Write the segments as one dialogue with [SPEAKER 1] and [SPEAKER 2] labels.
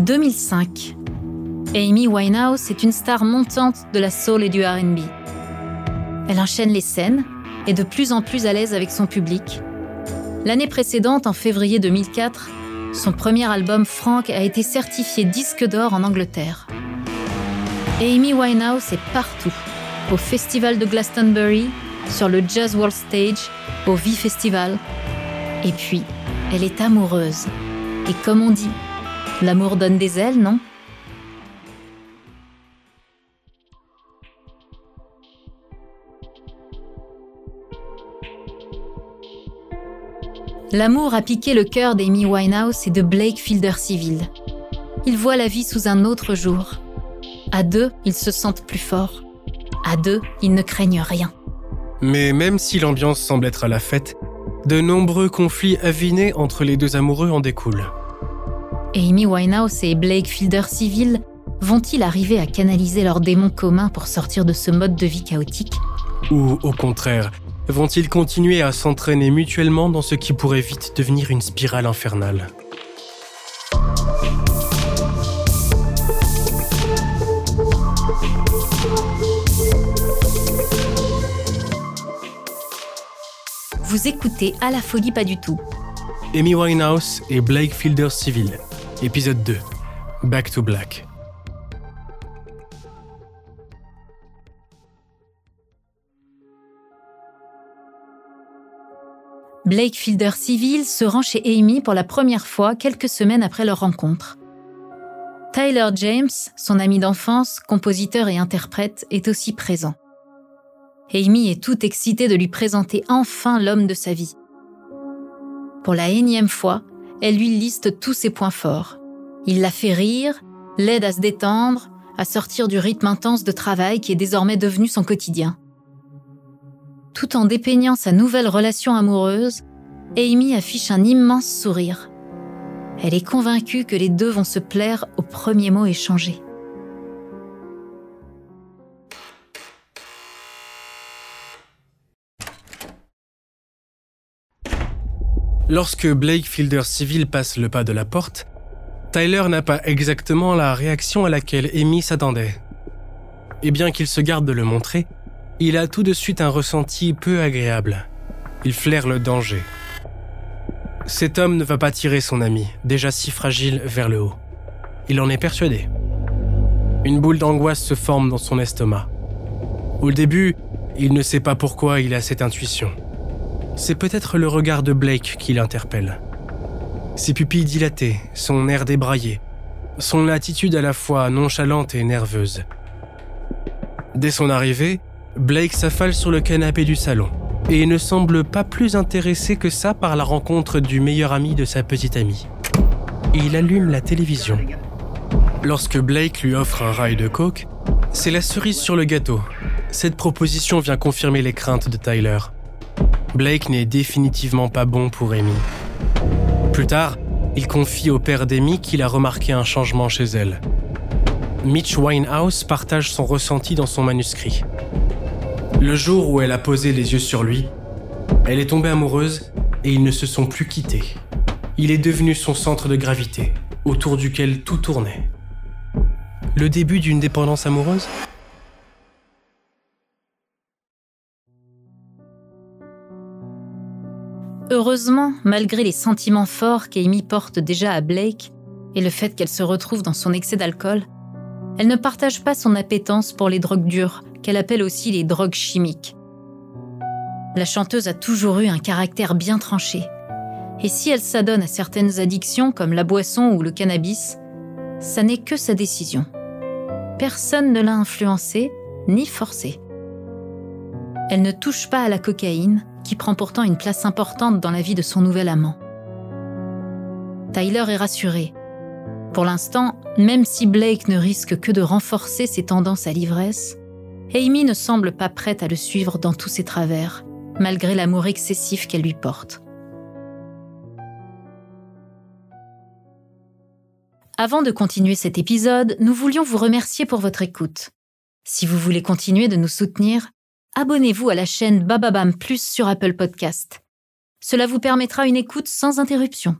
[SPEAKER 1] 2005. Amy Winehouse est une star montante de la soul et du RB. Elle enchaîne les scènes, est de plus en plus à l'aise avec son public. L'année précédente, en février 2004, son premier album Frank a été certifié disque d'or en Angleterre. Amy Winehouse est partout, au festival de Glastonbury, sur le Jazz World Stage, au V Festival. Et puis, elle est amoureuse. Et comme on dit, l'amour donne des ailes, non? L'amour a piqué le cœur d'Amy Winehouse et de Blake Fielder Civil. Ils voient la vie sous un autre jour. À deux, ils se sentent plus forts. À deux, ils ne craignent rien.
[SPEAKER 2] Mais même si l'ambiance semble être à la fête, de nombreux conflits avinés entre les deux amoureux en découlent.
[SPEAKER 1] Amy Winehouse et Blake Fielder Civil vont-ils arriver à canaliser leurs démons communs pour sortir de ce mode de vie chaotique
[SPEAKER 2] Ou au contraire, vont-ils continuer à s'entraîner mutuellement dans ce qui pourrait vite devenir une spirale infernale
[SPEAKER 1] Vous écoutez À la folie pas du tout.
[SPEAKER 2] Amy Winehouse et Blake Fielder Civil, épisode 2. Back to Black.
[SPEAKER 1] Blake Fielder Civil se rend chez Amy pour la première fois quelques semaines après leur rencontre. Tyler James, son ami d'enfance, compositeur et interprète, est aussi présent. Amy est toute excitée de lui présenter enfin l'homme de sa vie. Pour la énième fois, elle lui liste tous ses points forts. Il la fait rire, l'aide à se détendre, à sortir du rythme intense de travail qui est désormais devenu son quotidien. Tout en dépeignant sa nouvelle relation amoureuse, Amy affiche un immense sourire. Elle est convaincue que les deux vont se plaire au premier mot échangé.
[SPEAKER 2] Lorsque Blake Fielder Civil passe le pas de la porte, Tyler n'a pas exactement la réaction à laquelle Amy s'attendait. Et bien qu'il se garde de le montrer, il a tout de suite un ressenti peu agréable. Il flaire le danger. Cet homme ne va pas tirer son ami, déjà si fragile, vers le haut. Il en est persuadé. Une boule d'angoisse se forme dans son estomac. Au début, il ne sait pas pourquoi il a cette intuition. C'est peut-être le regard de Blake qui l'interpelle. Ses pupilles dilatées, son air débraillé, son attitude à la fois nonchalante et nerveuse. Dès son arrivée, Blake s'affale sur le canapé du salon et ne semble pas plus intéressé que ça par la rencontre du meilleur ami de sa petite amie. Il allume la télévision. Lorsque Blake lui offre un rail de coke, c'est la cerise sur le gâteau. Cette proposition vient confirmer les craintes de Tyler. Blake n'est définitivement pas bon pour Amy. Plus tard, il confie au père d'Amy qu'il a remarqué un changement chez elle. Mitch Winehouse partage son ressenti dans son manuscrit. Le jour où elle a posé les yeux sur lui, elle est tombée amoureuse et ils ne se sont plus quittés. Il est devenu son centre de gravité, autour duquel tout tournait. Le début d'une dépendance amoureuse?
[SPEAKER 1] Heureusement, malgré les sentiments forts qu'Amy porte déjà à Blake et le fait qu'elle se retrouve dans son excès d'alcool, elle ne partage pas son appétence pour les drogues dures, qu'elle appelle aussi les drogues chimiques. La chanteuse a toujours eu un caractère bien tranché. Et si elle s'adonne à certaines addictions comme la boisson ou le cannabis, ça n'est que sa décision. Personne ne l'a influencée ni forcée. Elle ne touche pas à la cocaïne, qui prend pourtant une place importante dans la vie de son nouvel amant. Tyler est rassuré. Pour l'instant, même si Blake ne risque que de renforcer ses tendances à l'ivresse, Amy ne semble pas prête à le suivre dans tous ses travers, malgré l'amour excessif qu'elle lui porte. Avant de continuer cet épisode, nous voulions vous remercier pour votre écoute. Si vous voulez continuer de nous soutenir, abonnez-vous à la chaîne Bababam Plus sur Apple Podcast. Cela vous permettra une écoute sans interruption.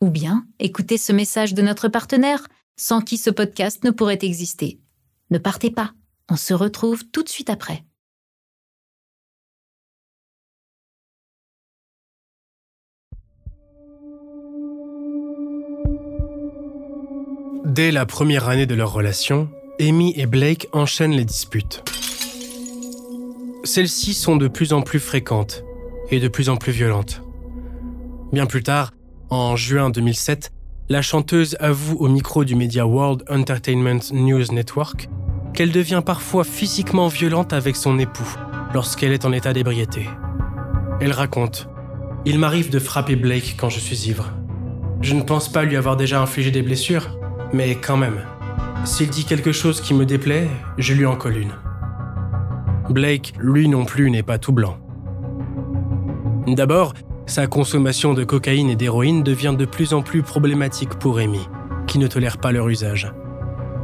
[SPEAKER 1] Ou bien écoutez ce message de notre partenaire sans qui ce podcast ne pourrait exister. Ne partez pas, on se retrouve tout de suite après.
[SPEAKER 2] Dès la première année de leur relation, Amy et Blake enchaînent les disputes. Celles-ci sont de plus en plus fréquentes et de plus en plus violentes. Bien plus tard, en juin 2007, la chanteuse avoue au micro du média World Entertainment News Network qu'elle devient parfois physiquement violente avec son époux lorsqu'elle est en état d'ébriété. Elle raconte Il m'arrive de frapper Blake quand je suis ivre. Je ne pense pas lui avoir déjà infligé des blessures, mais quand même. S'il dit quelque chose qui me déplaît, je lui en colle une. Blake, lui non plus, n'est pas tout blanc. D'abord, sa consommation de cocaïne et d'héroïne devient de plus en plus problématique pour Amy, qui ne tolère pas leur usage.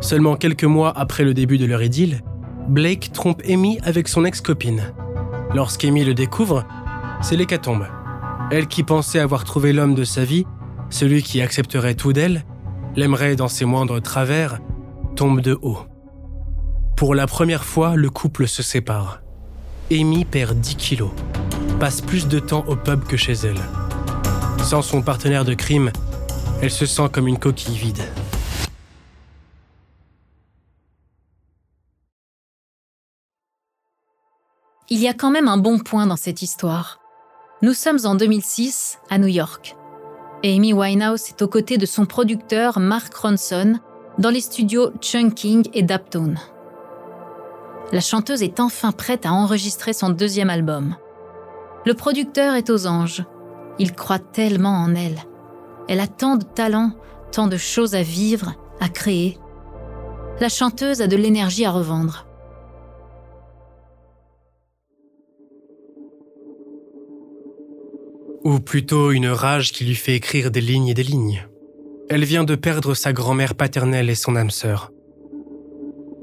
[SPEAKER 2] Seulement quelques mois après le début de leur idylle, Blake trompe Amy avec son ex-copine. Lorsqu'Amy le découvre, c'est l'hécatombe. Elle qui pensait avoir trouvé l'homme de sa vie, celui qui accepterait tout d'elle, l'aimerait dans ses moindres travers, tombe de haut. Pour la première fois, le couple se sépare. Amy perd 10 kilos passe plus de temps au pub que chez elle. Sans son partenaire de crime, elle se sent comme une coquille vide.
[SPEAKER 1] Il y a quand même un bon point dans cette histoire. Nous sommes en 2006 à New York. Amy Winehouse est aux côtés de son producteur Mark Ronson dans les studios Chunking et Daptone. La chanteuse est enfin prête à enregistrer son deuxième album. Le producteur est aux anges. Il croit tellement en elle. Elle a tant de talent, tant de choses à vivre, à créer. La chanteuse a de l'énergie à revendre.
[SPEAKER 2] Ou plutôt une rage qui lui fait écrire des lignes et des lignes. Elle vient de perdre sa grand-mère paternelle et son âme sœur.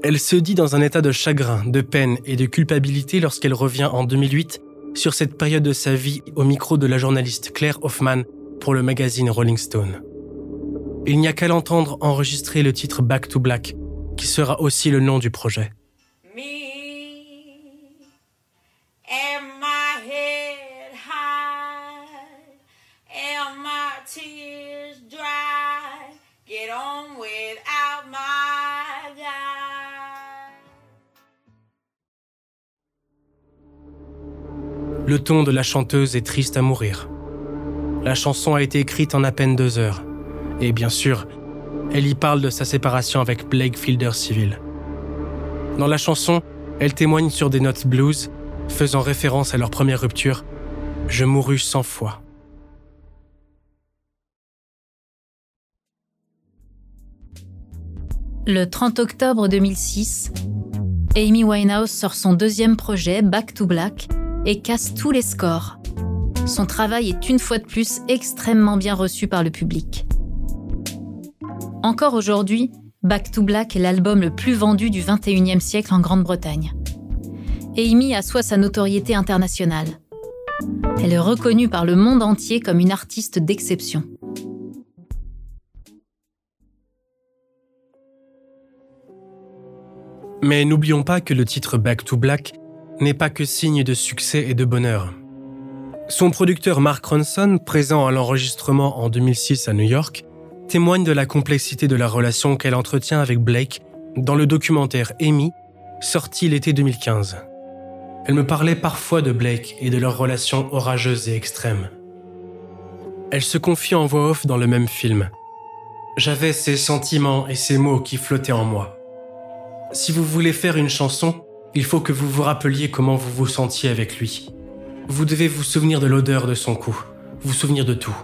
[SPEAKER 2] Elle se dit dans un état de chagrin, de peine et de culpabilité lorsqu'elle revient en 2008 sur cette période de sa vie au micro de la journaliste Claire Hoffman pour le magazine Rolling Stone. Il n'y a qu'à l'entendre enregistrer le titre Back to Black, qui sera aussi le nom du projet. Le ton de la chanteuse est triste à mourir. La chanson a été écrite en à peine deux heures. Et bien sûr, elle y parle de sa séparation avec Blake Fielder Civil. Dans la chanson, elle témoigne sur des notes blues, faisant référence à leur première rupture Je mourus cent fois.
[SPEAKER 1] Le 30 octobre 2006, Amy Winehouse sort son deuxième projet, Back to Black, et casse tous les scores. Son travail est une fois de plus extrêmement bien reçu par le public. Encore aujourd'hui, Back to Black est l'album le plus vendu du 21e siècle en Grande-Bretagne. Amy assoit sa notoriété internationale. Elle est reconnue par le monde entier comme une artiste d'exception.
[SPEAKER 2] Mais n'oublions pas que le titre Back to Black n'est pas que signe de succès et de bonheur. Son producteur Mark Ronson, présent à l'enregistrement en 2006 à New York, témoigne de la complexité de la relation qu'elle entretient avec Blake dans le documentaire Amy, sorti l'été 2015. Elle me parlait parfois de Blake et de leur relation orageuse et extrême. Elle se confie en voix off dans le même film. J'avais ces sentiments et ces mots qui flottaient en moi. Si vous voulez faire une chanson, il faut que vous vous rappeliez comment vous vous sentiez avec lui. Vous devez vous souvenir de l'odeur de son cou, vous souvenir de tout.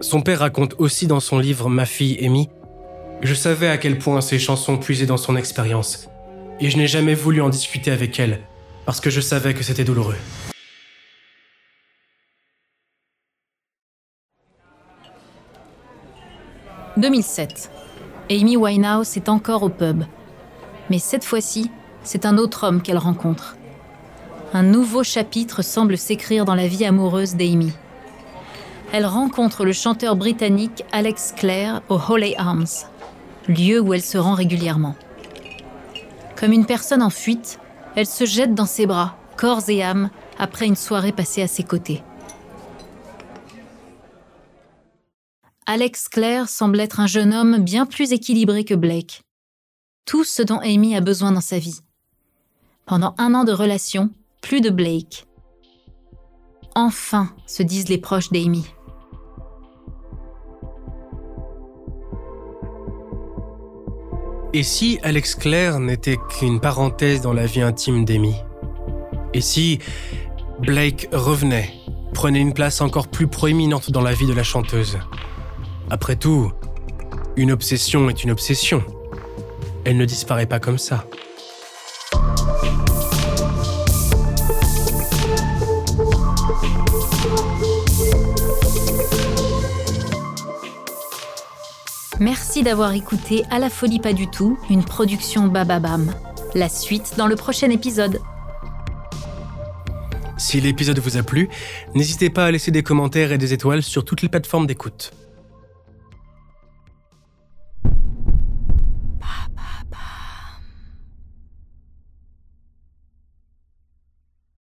[SPEAKER 2] Son père raconte aussi dans son livre Ma fille Amy Je savais à quel point ces chansons puisaient dans son expérience, et je n'ai jamais voulu en discuter avec elle, parce que je savais que c'était douloureux.
[SPEAKER 1] « 2007. Amy Winehouse est encore au pub. Mais cette fois-ci, c'est un autre homme qu'elle rencontre. Un nouveau chapitre semble s'écrire dans la vie amoureuse d'Amy. Elle rencontre le chanteur britannique Alex Clare au Holy Arms. lieu où elle se rend régulièrement. Comme une personne en fuite, elle se jette dans ses bras, corps et âme, après une soirée passée à ses côtés. Alex Clare semble être un jeune homme bien plus équilibré que Blake. Tout ce dont Amy a besoin dans sa vie. Pendant un an de relation, plus de Blake. Enfin, se disent les proches d'Amy.
[SPEAKER 2] Et si Alex Clare n'était qu'une parenthèse dans la vie intime d'Amy? Et si Blake revenait, prenait une place encore plus proéminente dans la vie de la chanteuse? Après tout, une obsession est une obsession. Elle ne disparaît pas comme ça.
[SPEAKER 1] Merci d'avoir écouté À la folie pas du tout, une production Bababam. La suite dans le prochain épisode.
[SPEAKER 2] Si l'épisode vous a plu, n'hésitez pas à laisser des commentaires et des étoiles sur toutes les plateformes d'écoute.